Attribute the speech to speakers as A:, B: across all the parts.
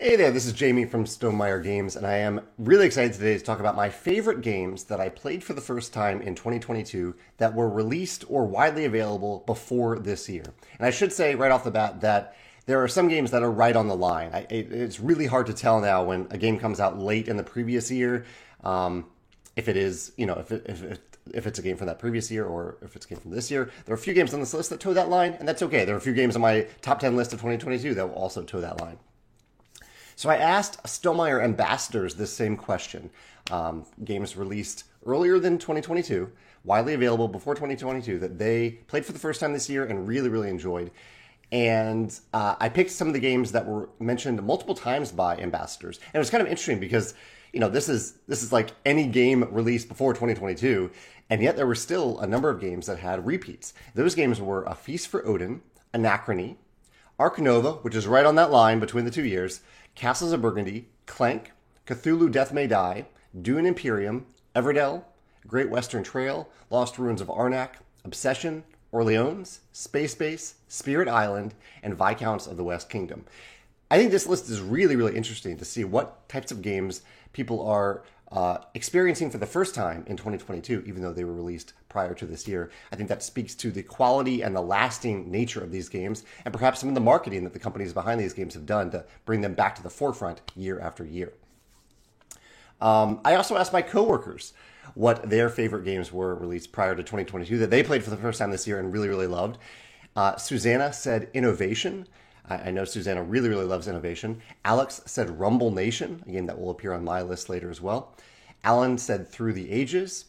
A: Hey there, this is Jamie from Stonemaier Games, and I am really excited today to talk about my favorite games that I played for the first time in 2022 that were released or widely available before this year. And I should say right off the bat that there are some games that are right on the line. I, it, it's really hard to tell now when a game comes out late in the previous year um, if it is, you know, if it, if it if it's a game from that previous year or if it's a game from this year. There are a few games on this list that toe that line, and that's okay. There are a few games on my top 10 list of 2022 that will also toe that line. So I asked Stonemaier ambassadors this same question. Um, games released earlier than 2022, widely available before 2022, that they played for the first time this year and really, really enjoyed. And uh, I picked some of the games that were mentioned multiple times by ambassadors. And it was kind of interesting because, you know, this is this is like any game released before 2022, and yet there were still a number of games that had repeats. Those games were A Feast for Odin, Anachrony, Ark Nova, which is right on that line between the two years, Castles of Burgundy, Clank, Cthulhu Death May Die, Dune Imperium, Everdell, Great Western Trail, Lost Ruins of Arnak, Obsession, Orleans, Space Base, Spirit Island, and Viscounts of the West Kingdom. I think this list is really, really interesting to see what types of games people are uh, experiencing for the first time in 2022, even though they were released prior to this year. I think that speaks to the quality and the lasting nature of these games, and perhaps some of the marketing that the companies behind these games have done to bring them back to the forefront year after year. Um, I also asked my coworkers what their favorite games were released prior to 2022 that they played for the first time this year and really, really loved. Uh, Susanna said Innovation. I, know Susanna really, really loves innovation. Alex said Rumble Nation, a game that will appear on my list later as well. Alan said Through the Ages.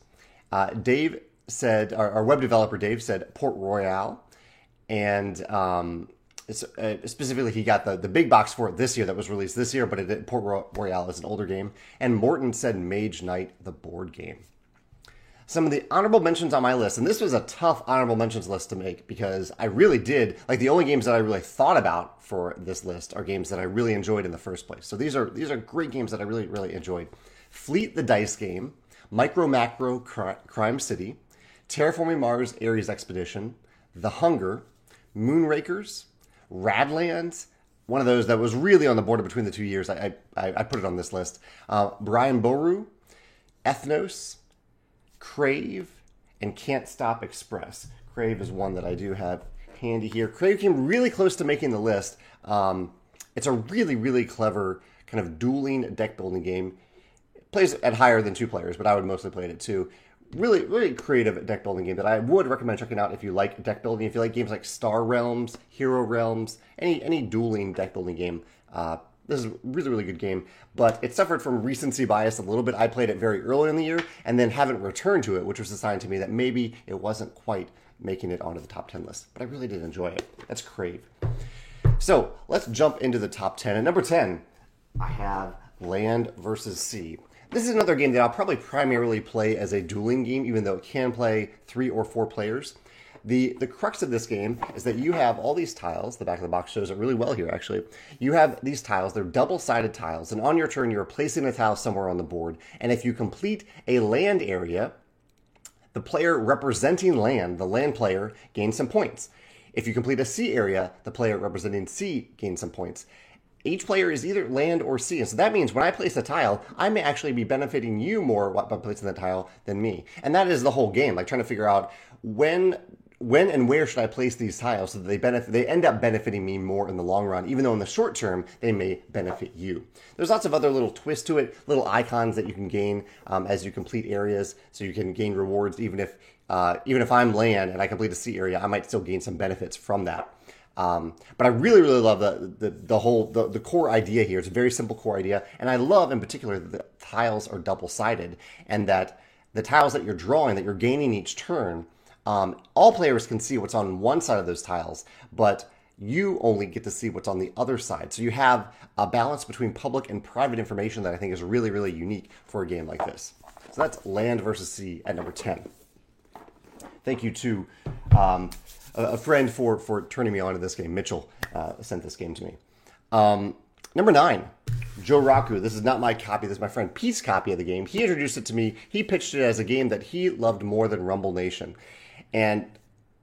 A: Uh, Dave said, our, our, web developer Dave said Port Royal. And um, uh, specifically, he got the, the big box for it this year that was released this year, but it, Port Royal is an older game. And Morten said Mage Knight, the board game some of the honorable mentions on my list, and this was a tough honorable mentions list to make because I really did like the only games that I really thought about for this list are games that I really enjoyed in the first place. So these are these are great games that I really really enjoyed. Fleet the Dice Game, Micro Macro Crime City, Terraforming Mars Ares Expedition, The Hunger, Moonrakers, Radlands, one of those that was really on the border between the two years. I I, I put it on this list. Uh, Brian Boru, Ethnos, Crave, and Can't Stop Express. Crave is one that I do have handy here. Crave came really close to making the list. Um, it's a really, really clever kind of dueling deck building game. It plays at higher than two players, but I would mostly play it at two. Really, really creative deck building game that I would recommend checking out if you like deck building. If you like games like Star Realms, Hero Realms, any any dueling deck building game, uh, this is a really, really good game, but it suffered from recency bias a little bit. I played it very early in the year and then haven't returned to it, which was a sign to me that maybe it wasn't quite making it onto the top 10 list. But I really did enjoy it. That's Crave. So let's jump into the top 10. At number 10, I have Land versus Sea. This is another game that I'll probably primarily play as a dueling game, even though it can play three or four players. The the crux of this game is that you have all these tiles. The back of the box shows it really well here, actually. You have these tiles. They're double-sided tiles, and on your turn, you're placing a tile somewhere on the board. And if you complete a land area, the player representing land, the land player, gains some points. If you complete a sea area, the player representing sea gains some points. Each player is either land or sea. And so that means when I place a tile, I may actually be benefiting you more by placing the tile than me. And that is the whole game, like trying to figure out when when and where should I place these tiles so that they benefit they end up benefiting me more in the long run, even though in the short term they may benefit you. There's lots of other little twists to it, little icons that you can gain um, as you complete areas, so you can gain rewards even if uh, even if I'm land and I complete a sea area, I might still gain some benefits from that. Um, but I really, really love the the, the whole the, the core idea here. It's a very simple core idea, and I love in particular that the tiles are double sided, and that the tiles that you're drawing, that you're gaining each turn, um, all players can see what's on one side of those tiles, but you only get to see what's on the other side. So you have a balance between public and private information that I think is really, really unique for a game like this. So that's Land versus Sea at number 10. Thank you to um, a friend for, for turning me on to this game. Mitchell uh, sent this game to me. Um, number nine, Jiraku. This is not my copy. This is my friend Pete's copy of the game. He introduced it to me. He pitched it as a game that he loved more than Rumble Nation and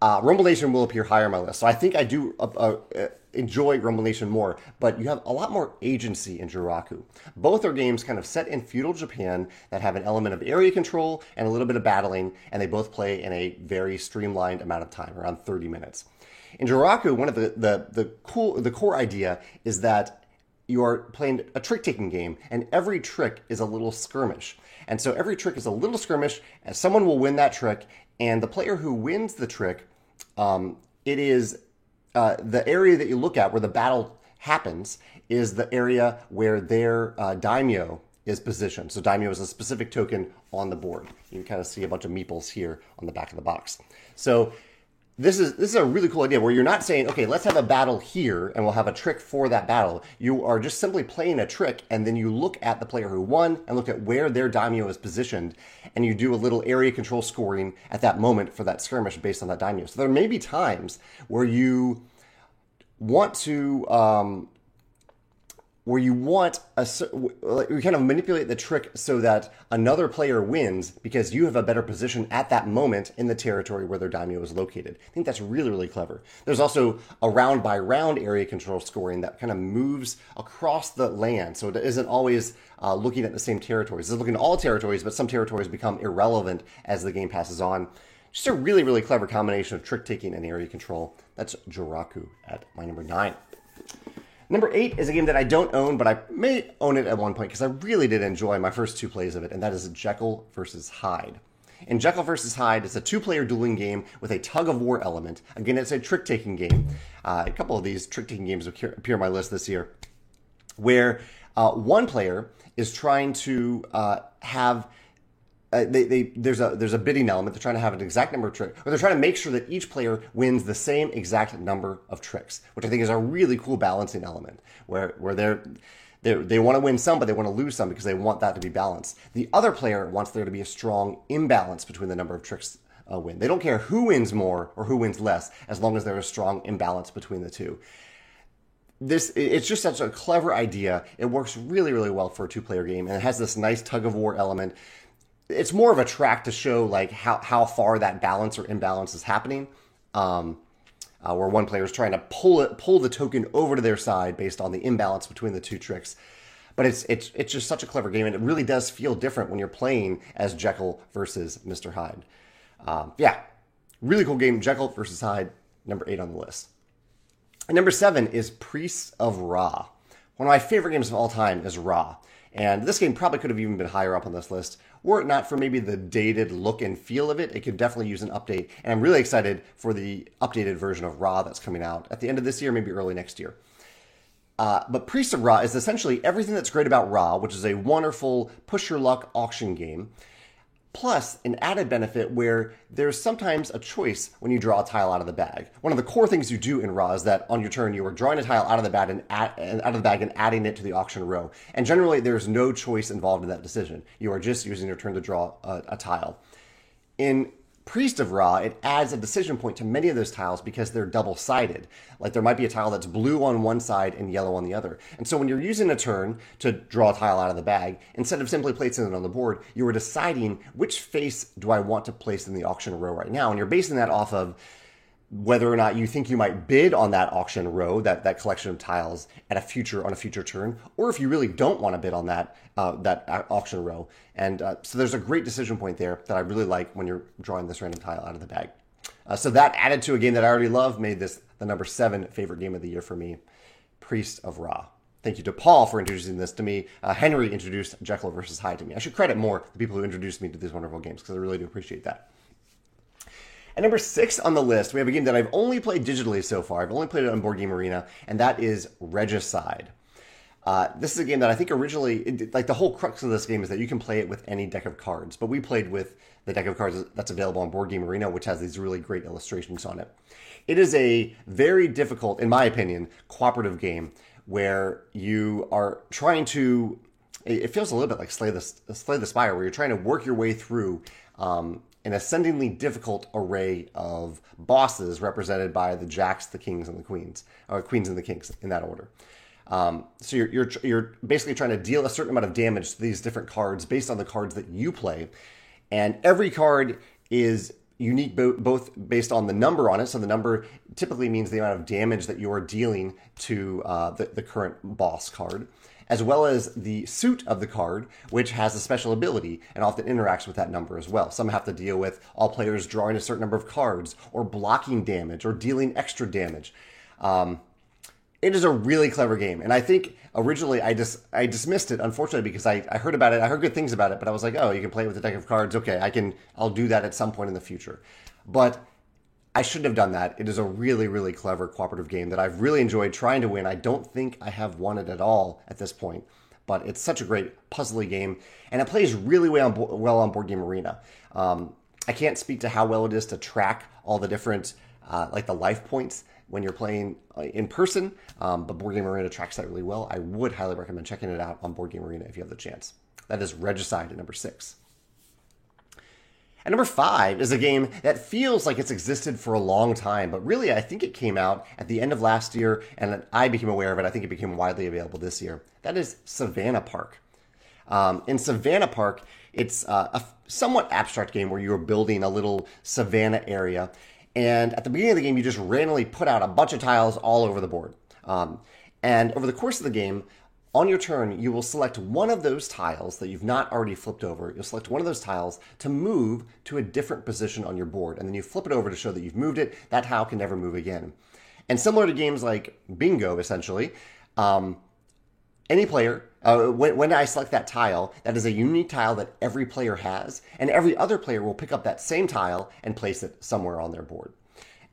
A: uh, Rumble Nation will appear higher on my list. So I think I do uh, uh, enjoy Rumble Nation more, but you have a lot more agency in Jiraku. Both are games kind of set in feudal Japan that have an element of area control and a little bit of battling, and they both play in a very streamlined amount of time, around 30 minutes. In Jiraku, one of the, the, the cool the core idea is that you are playing a trick taking game, and every trick is a little skirmish. And so every trick is a little skirmish, and someone will win that trick, and the player who wins the trick, um, it is uh, the area that you look at where the battle happens is the area where their uh, daimyo is positioned. So daimyo is a specific token on the board. You can kind of see a bunch of meeples here on the back of the box. So this is this is a really cool idea where you're not saying, okay, let's have a battle here and we'll have a trick for that battle. You are just simply playing a trick and then you look at the player who won and look at where their daimyo is positioned and you do a little area control scoring at that moment for that skirmish based on that daimyo. So there may be times where you want to um, where you want a you kind of manipulate the trick so that another player wins because you have a better position at that moment in the territory where their daimyo is located. I think that's really really clever. There's also a round by round area control scoring that kind of moves across the land, so it isn't always uh, looking at the same territories. It's looking at all territories, but some territories become irrelevant as the game passes on. Just a really really clever combination of trick taking and area control. That's Jiraku at my number nine. Number eight is a game that I don't own, but I may own it at one point because I really did enjoy my first two plays of it, and that is Jekyll versus Hyde. In Jekyll versus Hyde, it's a two player dueling game with a tug of war element. Again, it's a trick taking game. Uh, a couple of these trick taking games appear on my list this year, where uh, one player is trying to uh, have uh, they, they, there's a there's a bidding element. They're trying to have an exact number of tricks, or they're trying to make sure that each player wins the same exact number of tricks, which I think is a really cool balancing element, where where they're they they want to win some, but they want to lose some because they want that to be balanced. The other player wants there to be a strong imbalance between the number of tricks uh, win. They don't care who wins more or who wins less, as long as there's a strong imbalance between the two this it's just such a clever idea. It works really, really well for a two player game, and it has this nice tug of war element it's more of a track to show like how, how far that balance or imbalance is happening. Um, uh, where one player is trying to pull it, pull the token over to their side based on the imbalance between the two tricks. But it's it's it's just such a clever game, and it really does feel different when you're playing as Jekyll versus Mr. Hyde. Um, yeah, really cool game. Jekyll versus Hyde, number eight on the list. And number seven is Priests of Ra. One of my favorite games of all time is Ra. And this game probably could have even been higher up on this list, were it not for maybe the dated look and feel of it. It could definitely use an update. And I'm really excited for the updated version of Ra that's coming out at the end of this year, maybe early next year. Uh, but Priest of Ra is essentially everything that's great about Ra, which is a wonderful push your luck auction game plus an added benefit where there's sometimes a choice when you draw a tile out of the bag. One of the core things you do in Ra is that on your turn you are drawing a tile out of the bag and out of the bag and adding it to the auction row. And generally there's no choice involved in that decision. You are just using your turn to draw a, a tile. In Priest of Ra, it adds a decision point to many of those tiles because they're double sided. Like there might be a tile that's blue on one side and yellow on the other. And so when you're using a turn to draw a tile out of the bag, instead of simply placing it on the board, you are deciding which face do I want to place in the auction row right now. And you're basing that off of whether or not you think you might bid on that auction row, that, that collection of tiles at a future on a future turn, or if you really don't want to bid on that uh, that auction row. And uh, so there's a great decision point there that I really like when you're drawing this random tile out of the bag. Uh, so that added to a game that I already love made this the number seven favorite game of the year for me, Priest of Ra. Thank you to Paul for introducing this to me. Uh, Henry introduced Jekyll versus Hyde to me. I should credit more the people who introduced me to these wonderful games because I really do appreciate that. At number six on the list, we have a game that I've only played digitally so far. I've only played it on Board Game Arena, and that is Regicide. Uh, this is a game that I think originally, it, like the whole crux of this game is that you can play it with any deck of cards, but we played with the deck of cards that's available on Board Game Arena, which has these really great illustrations on it. It is a very difficult, in my opinion, cooperative game where you are trying to. It feels a little bit like Slay the Slay the Spire, where you're trying to work your way through um, an ascendingly difficult array of bosses represented by the jacks, the kings, and the queens, or queens and the kings in that order. Um, so you're, you're you're basically trying to deal a certain amount of damage to these different cards based on the cards that you play, and every card is unique bo- both based on the number on it. So the number typically means the amount of damage that you are dealing to uh, the, the current boss card, as well as the suit of the card, which has a special ability and often interacts with that number as well. Some have to deal with all players drawing a certain number of cards, or blocking damage, or dealing extra damage. Um, it is a really clever game, and I think originally I just I dismissed it, unfortunately, because I, I heard about it, I heard good things about it, but I was like, oh, you can play it with a deck of cards. Okay, I can, I'll do that at some point in the future. But I shouldn't have done that. It is a really, really clever cooperative game that I've really enjoyed trying to win. I don't think I have won it at all at this point, but it's such a great puzzly game, and it plays really well on, well on Board Game Arena. Um, I can't speak to how well it is to track all the different, uh, like the life points when you're playing uh, in person, um, but Board Game Arena tracks that really well. I would highly recommend checking it out on Board Game Arena if you have the chance. That is Regicide at number six. And number five is a game that feels like it's existed for a long time, but really I think it came out at the end of last year and I became aware of it. I think it became widely available this year. That is Savannah Park. Um, in Savannah Park, it's uh, a somewhat abstract game where you're building a little savannah area and at the beginning of the game, you just randomly put out a bunch of tiles all over the board. Um, and over the course of the game, on your turn, you will select one of those tiles that you've not already flipped over. You'll select one of those tiles to move to a different position on your board. And then you flip it over to show that you've moved it. That tile can never move again. And similar to games like Bingo, essentially, um, any player, uh, when, when I select that tile, that is a unique tile that every player has, and every other player will pick up that same tile and place it somewhere on their board.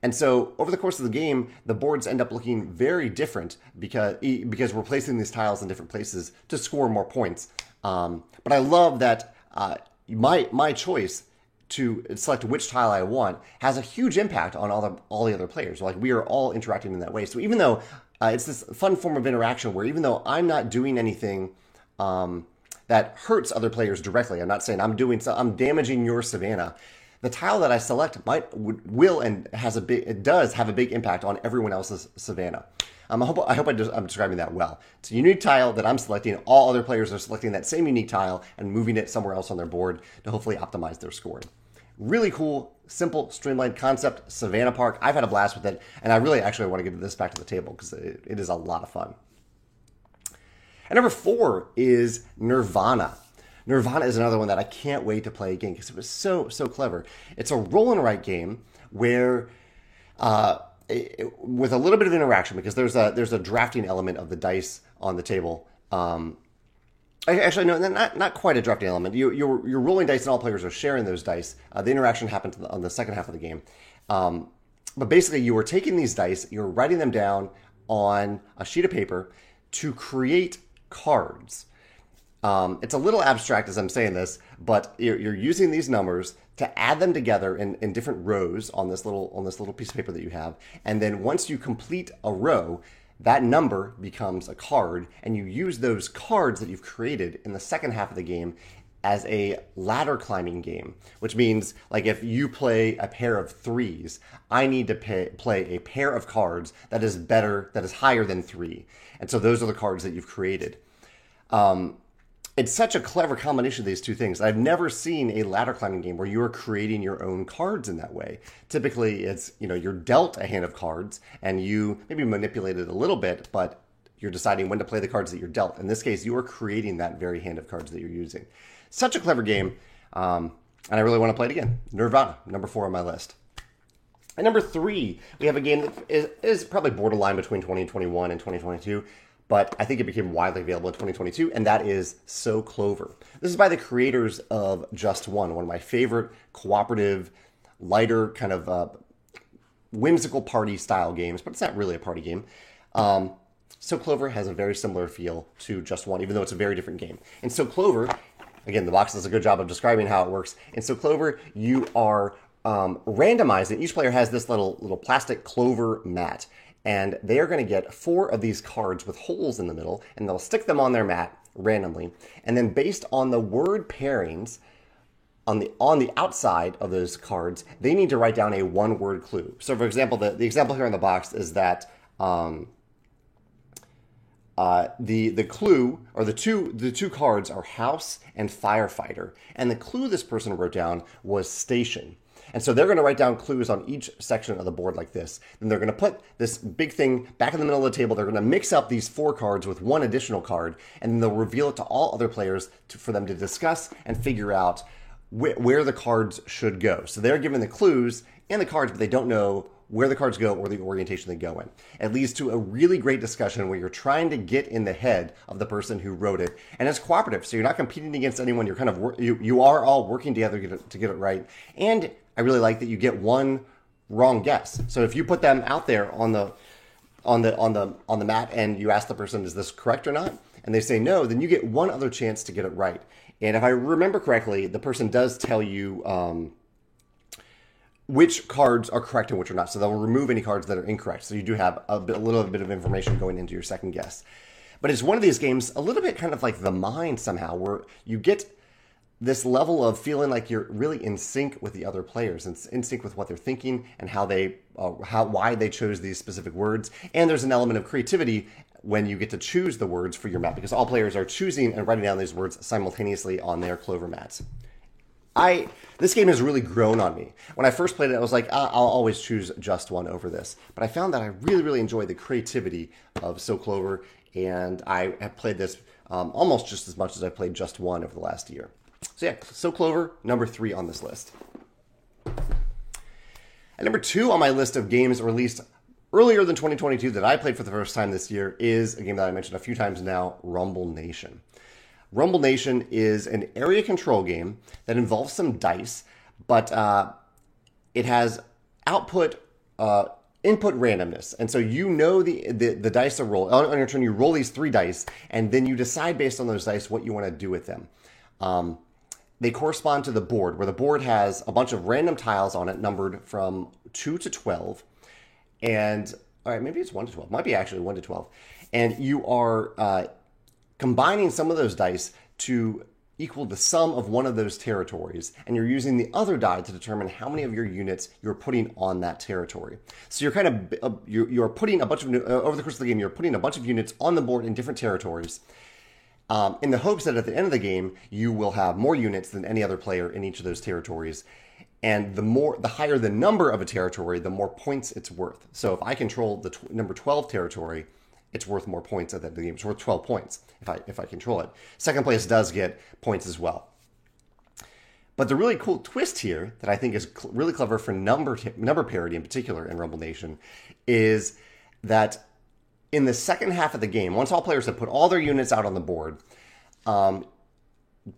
A: And so over the course of the game, the boards end up looking very different because because we're placing these tiles in different places to score more points. Um, but I love that uh, my my choice to select which tile I want has a huge impact on all the all the other players. Like we are all interacting in that way. So even though uh, it's this fun form of interaction where even though I'm not doing anything um, that hurts other players directly, I'm not saying I'm doing so, I'm damaging your savannah. The tile that I select might will and has a big it does have a big impact on everyone else's savannah. Um, I hope I hope I am describing that well. It's a unique tile that I'm selecting. All other players are selecting that same unique tile and moving it somewhere else on their board to hopefully optimize their scoring. Really cool, simple, streamlined concept. Savannah Park. I've had a blast with it, and I really actually want to get this back to the table because it, it is a lot of fun. And number four is Nirvana. Nirvana is another one that I can't wait to play again because it was so so clever. It's a roll and write game where. Uh, it, with a little bit of interaction because there's a there's a drafting element of the dice on the table um, Actually, no, not not quite a drafting element. You, you're you're rolling dice, and all players are sharing those dice. Uh, the interaction happens on the second half of the game, um, but basically, you are taking these dice, you're writing them down on a sheet of paper to create cards. Um, it's a little abstract as I'm saying this, but you're, you're using these numbers to add them together in, in different rows on this little on this little piece of paper that you have, and then once you complete a row, that number becomes a card, and you use those cards that you've created in the second half of the game as a ladder climbing game, which means like if you play a pair of threes, I need to pay, play a pair of cards that is better, that is higher than three, and so those are the cards that you've created. Um, it's such a clever combination of these two things. I've never seen a ladder climbing game where you are creating your own cards in that way. Typically, it's you know you're dealt a hand of cards and you maybe manipulate it a little bit, but you're deciding when to play the cards that you're dealt. In this case, you are creating that very hand of cards that you're using. Such a clever game, um, and I really want to play it again. Nirvana, number four on my list. And number three, we have a game that is, is probably borderline between 2021 and 2022 but I think it became widely available in 2022, and that is So Clover. This is by the creators of Just One, one of my favorite cooperative, lighter, kind of uh, whimsical party style games, but it's not really a party game. Um, so Clover has a very similar feel to Just One, even though it's a very different game. And So Clover, again, the box does a good job of describing how it works. And So Clover, you are um, randomizing. Each player has this little little plastic clover mat, and they are going to get four of these cards with holes in the middle, and they'll stick them on their mat randomly. And then based on the word pairings on the on the outside of those cards, they need to write down a one word clue. So, for example, the, the example here in the box is that. Um, uh, the the clue or the two the two cards are house and firefighter, and the clue this person wrote down was station. And so they're going to write down clues on each section of the board like this. Then they're going to put this big thing back in the middle of the table. They're going to mix up these four cards with one additional card, and then they'll reveal it to all other players to, for them to discuss and figure out wh- where the cards should go. So they're given the clues and the cards, but they don't know where the cards go or the orientation they go in. It leads to a really great discussion where you're trying to get in the head of the person who wrote it, and it's cooperative. So you're not competing against anyone. You're kind of you you are all working together to get it, to get it right. And I really like that you get one wrong guess. So if you put them out there on the on the on the on the mat and you ask the person is this correct or not and they say no then you get one other chance to get it right and if i remember correctly the person does tell you um, which cards are correct and which are not. So they'll remove any cards that are incorrect. So you do have a, bit, a little bit of information going into your second guess. But it's one of these games, a little bit kind of like the mind somehow, where you get this level of feeling like you're really in sync with the other players and in sync with what they're thinking and how they uh, how why they chose these specific words and there's an element of creativity when you get to choose the words for your map because all players are choosing and writing down these words simultaneously on their clover mats I this game has really grown on me. When I first played it, I was like, ah, I'll always choose just one over this. But I found that I really, really enjoy the creativity of So Clover, and I have played this um, almost just as much as I played just one over the last year. So yeah, So Clover, number three on this list. And number two on my list of games released earlier than 2022 that I played for the first time this year is a game that I mentioned a few times now, Rumble Nation. Rumble Nation is an area control game that involves some dice, but uh, it has output uh, input randomness, and so you know the the, the dice are roll on, on, your turn. You roll these three dice, and then you decide based on those dice what you want to do with them. Um, they correspond to the board, where the board has a bunch of random tiles on it, numbered from two to twelve, and all right, maybe it's one to twelve. Might be actually one to twelve, and you are uh, combining some of those dice to equal the sum of one of those territories, and you're using the other die to determine how many of your units you're putting on that territory. So you're kind of uh, you're, you're, putting a bunch of uh, over the course of the game, you're putting a bunch of units on the board in different territories. Um, in the hopes that at the end of the game you will have more units than any other player in each of those territories and the more the higher the number of a territory the more points it's worth so if i control the tw- number 12 territory it's worth more points at the end of the game. It's worth 12 points if I if I control it. Second place does get points as well. But the really cool twist here that I think is cl- really clever for number t- number parity in particular in Rumble Nation is that in the second half of the game, once all players have put all their units out on the board, um,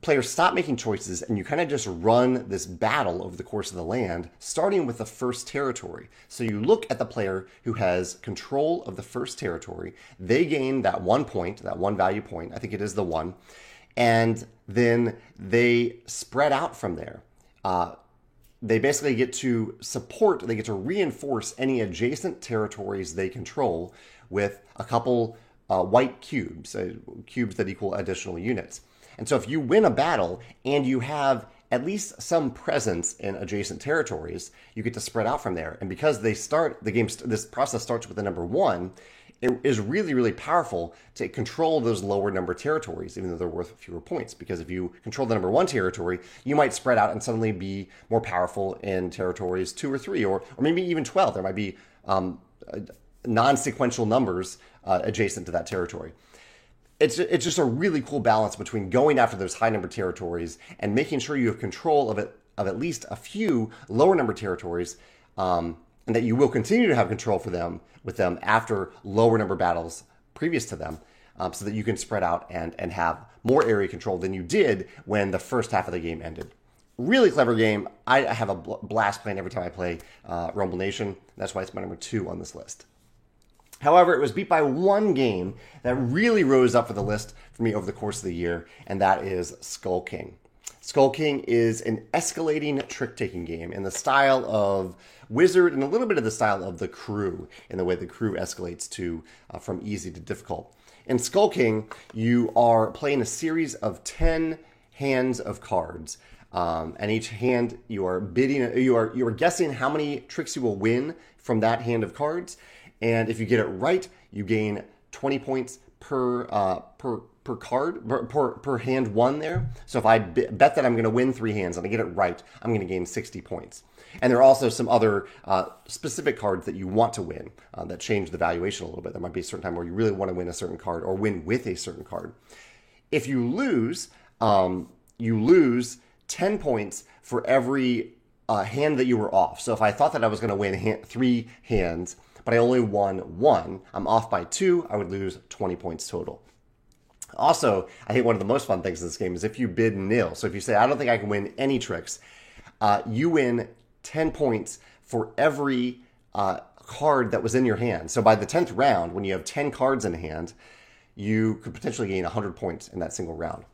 A: players stop making choices and you kind of just run this battle over the course of the land, starting with the first territory. So you look at the player who has control of the first territory. They gain that one point, that one value point. I think it is the one. And then they spread out from there. Uh, they basically get to support, they get to reinforce any adjacent territories they control with a couple uh, white cubes, uh, cubes that equal additional units. And so if you win a battle and you have at least some presence in adjacent territories, you get to spread out from there. And because they start the game, this process starts with the number one, it is really, really powerful to control those lower number territories, even though they're worth fewer points. Because if you control the number one territory, you might spread out and suddenly be more powerful in territories two or three, or, or maybe even 12. There might be um, non sequential numbers uh, adjacent to that territory it's it's just a really cool balance between going after those high number territories and making sure you have control of it of at least a few lower number territories, um, and that you will continue to have control for them with them after lower number battles previous to them, um, so that you can spread out and and have more area control than you did when the first half of the game ended. Really clever game. I have a blast playing every time I play uh, Rumble Nation. That's why it's my number two on this list. However, it was beat by one game that really rose up for the list for me over the course of the year, and that is Skull King. Skull King is an escalating trick taking game in the style of Wizard and a little bit of the style of the crew, in the way the crew escalates to uh, from easy to difficult. In Skull King, you are playing a series of 10 hands of cards. Um, and each hand you are bidding, you are you are guessing how many tricks you will win from that hand of cards, and if you get it right, you gain 20 points per uh, per per card per, per, per hand won there. So if I bet that I'm going to win three hands and I get it right, I'm going to gain 60 points. And there are also some other uh, specific cards that you want to win uh, that change the valuation a little bit. There might be a certain time where you really want to win a certain card or win with a certain card. If you lose, um, you lose 10 points for every uh, hand that you were off. So if I thought that I was going to win hand, three hands, but I only won one, I'm off by two, I would lose 20 points total. Also, I think one of the most fun things in this game is if you bid nil. So if you say, I don't think I can win any tricks, uh, you win 10 points for every uh, card that was in your hand. So by the 10th round, when you have 10 cards in hand, you could potentially gain 100 points in that single round.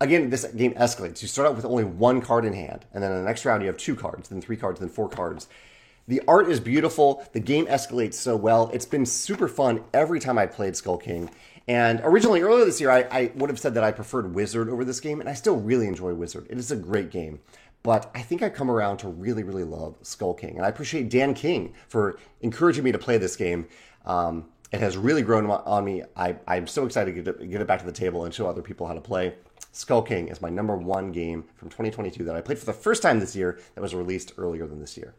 A: Again, this game escalates. You start out with only one card in hand, and then in the next round, you have two cards, then three cards, then four cards. The art is beautiful. The game escalates so well. It's been super fun every time I played Skull King. And originally, earlier this year, I, I, would have said that I preferred Wizard over this game, and I still really enjoy Wizard. It is a great game. But I think I've come around to really, really love Skull King. And I appreciate Dan King for encouraging me to play this game. Um, it has really grown on me. I, I'm so excited to get get it back to the table and show other people how to play. Skull King is my number one game from 2022 that I played for the first time this year that was released earlier than this year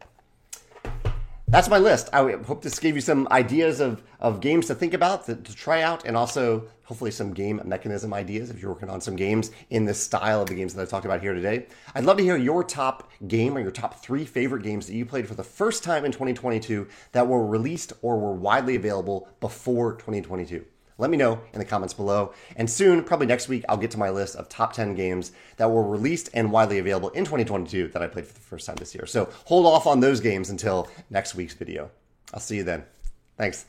A: that's my list. I hope this gave you some ideas of, of games to think about, to, to, try out, and also hopefully some game mechanism ideas if you're working on some games in this style of the games that I talked about here today. I'd love to hear your top game or your top three favorite games that you played for the first time in 2022 that were released or were widely available before 2022. Let me know in the comments below. And soon, probably next week, I'll get to my list of top 10 games that were released and widely available in 2022 that I played for the first time this year. So hold off on those games until next week's video. I'll see you then. Thanks.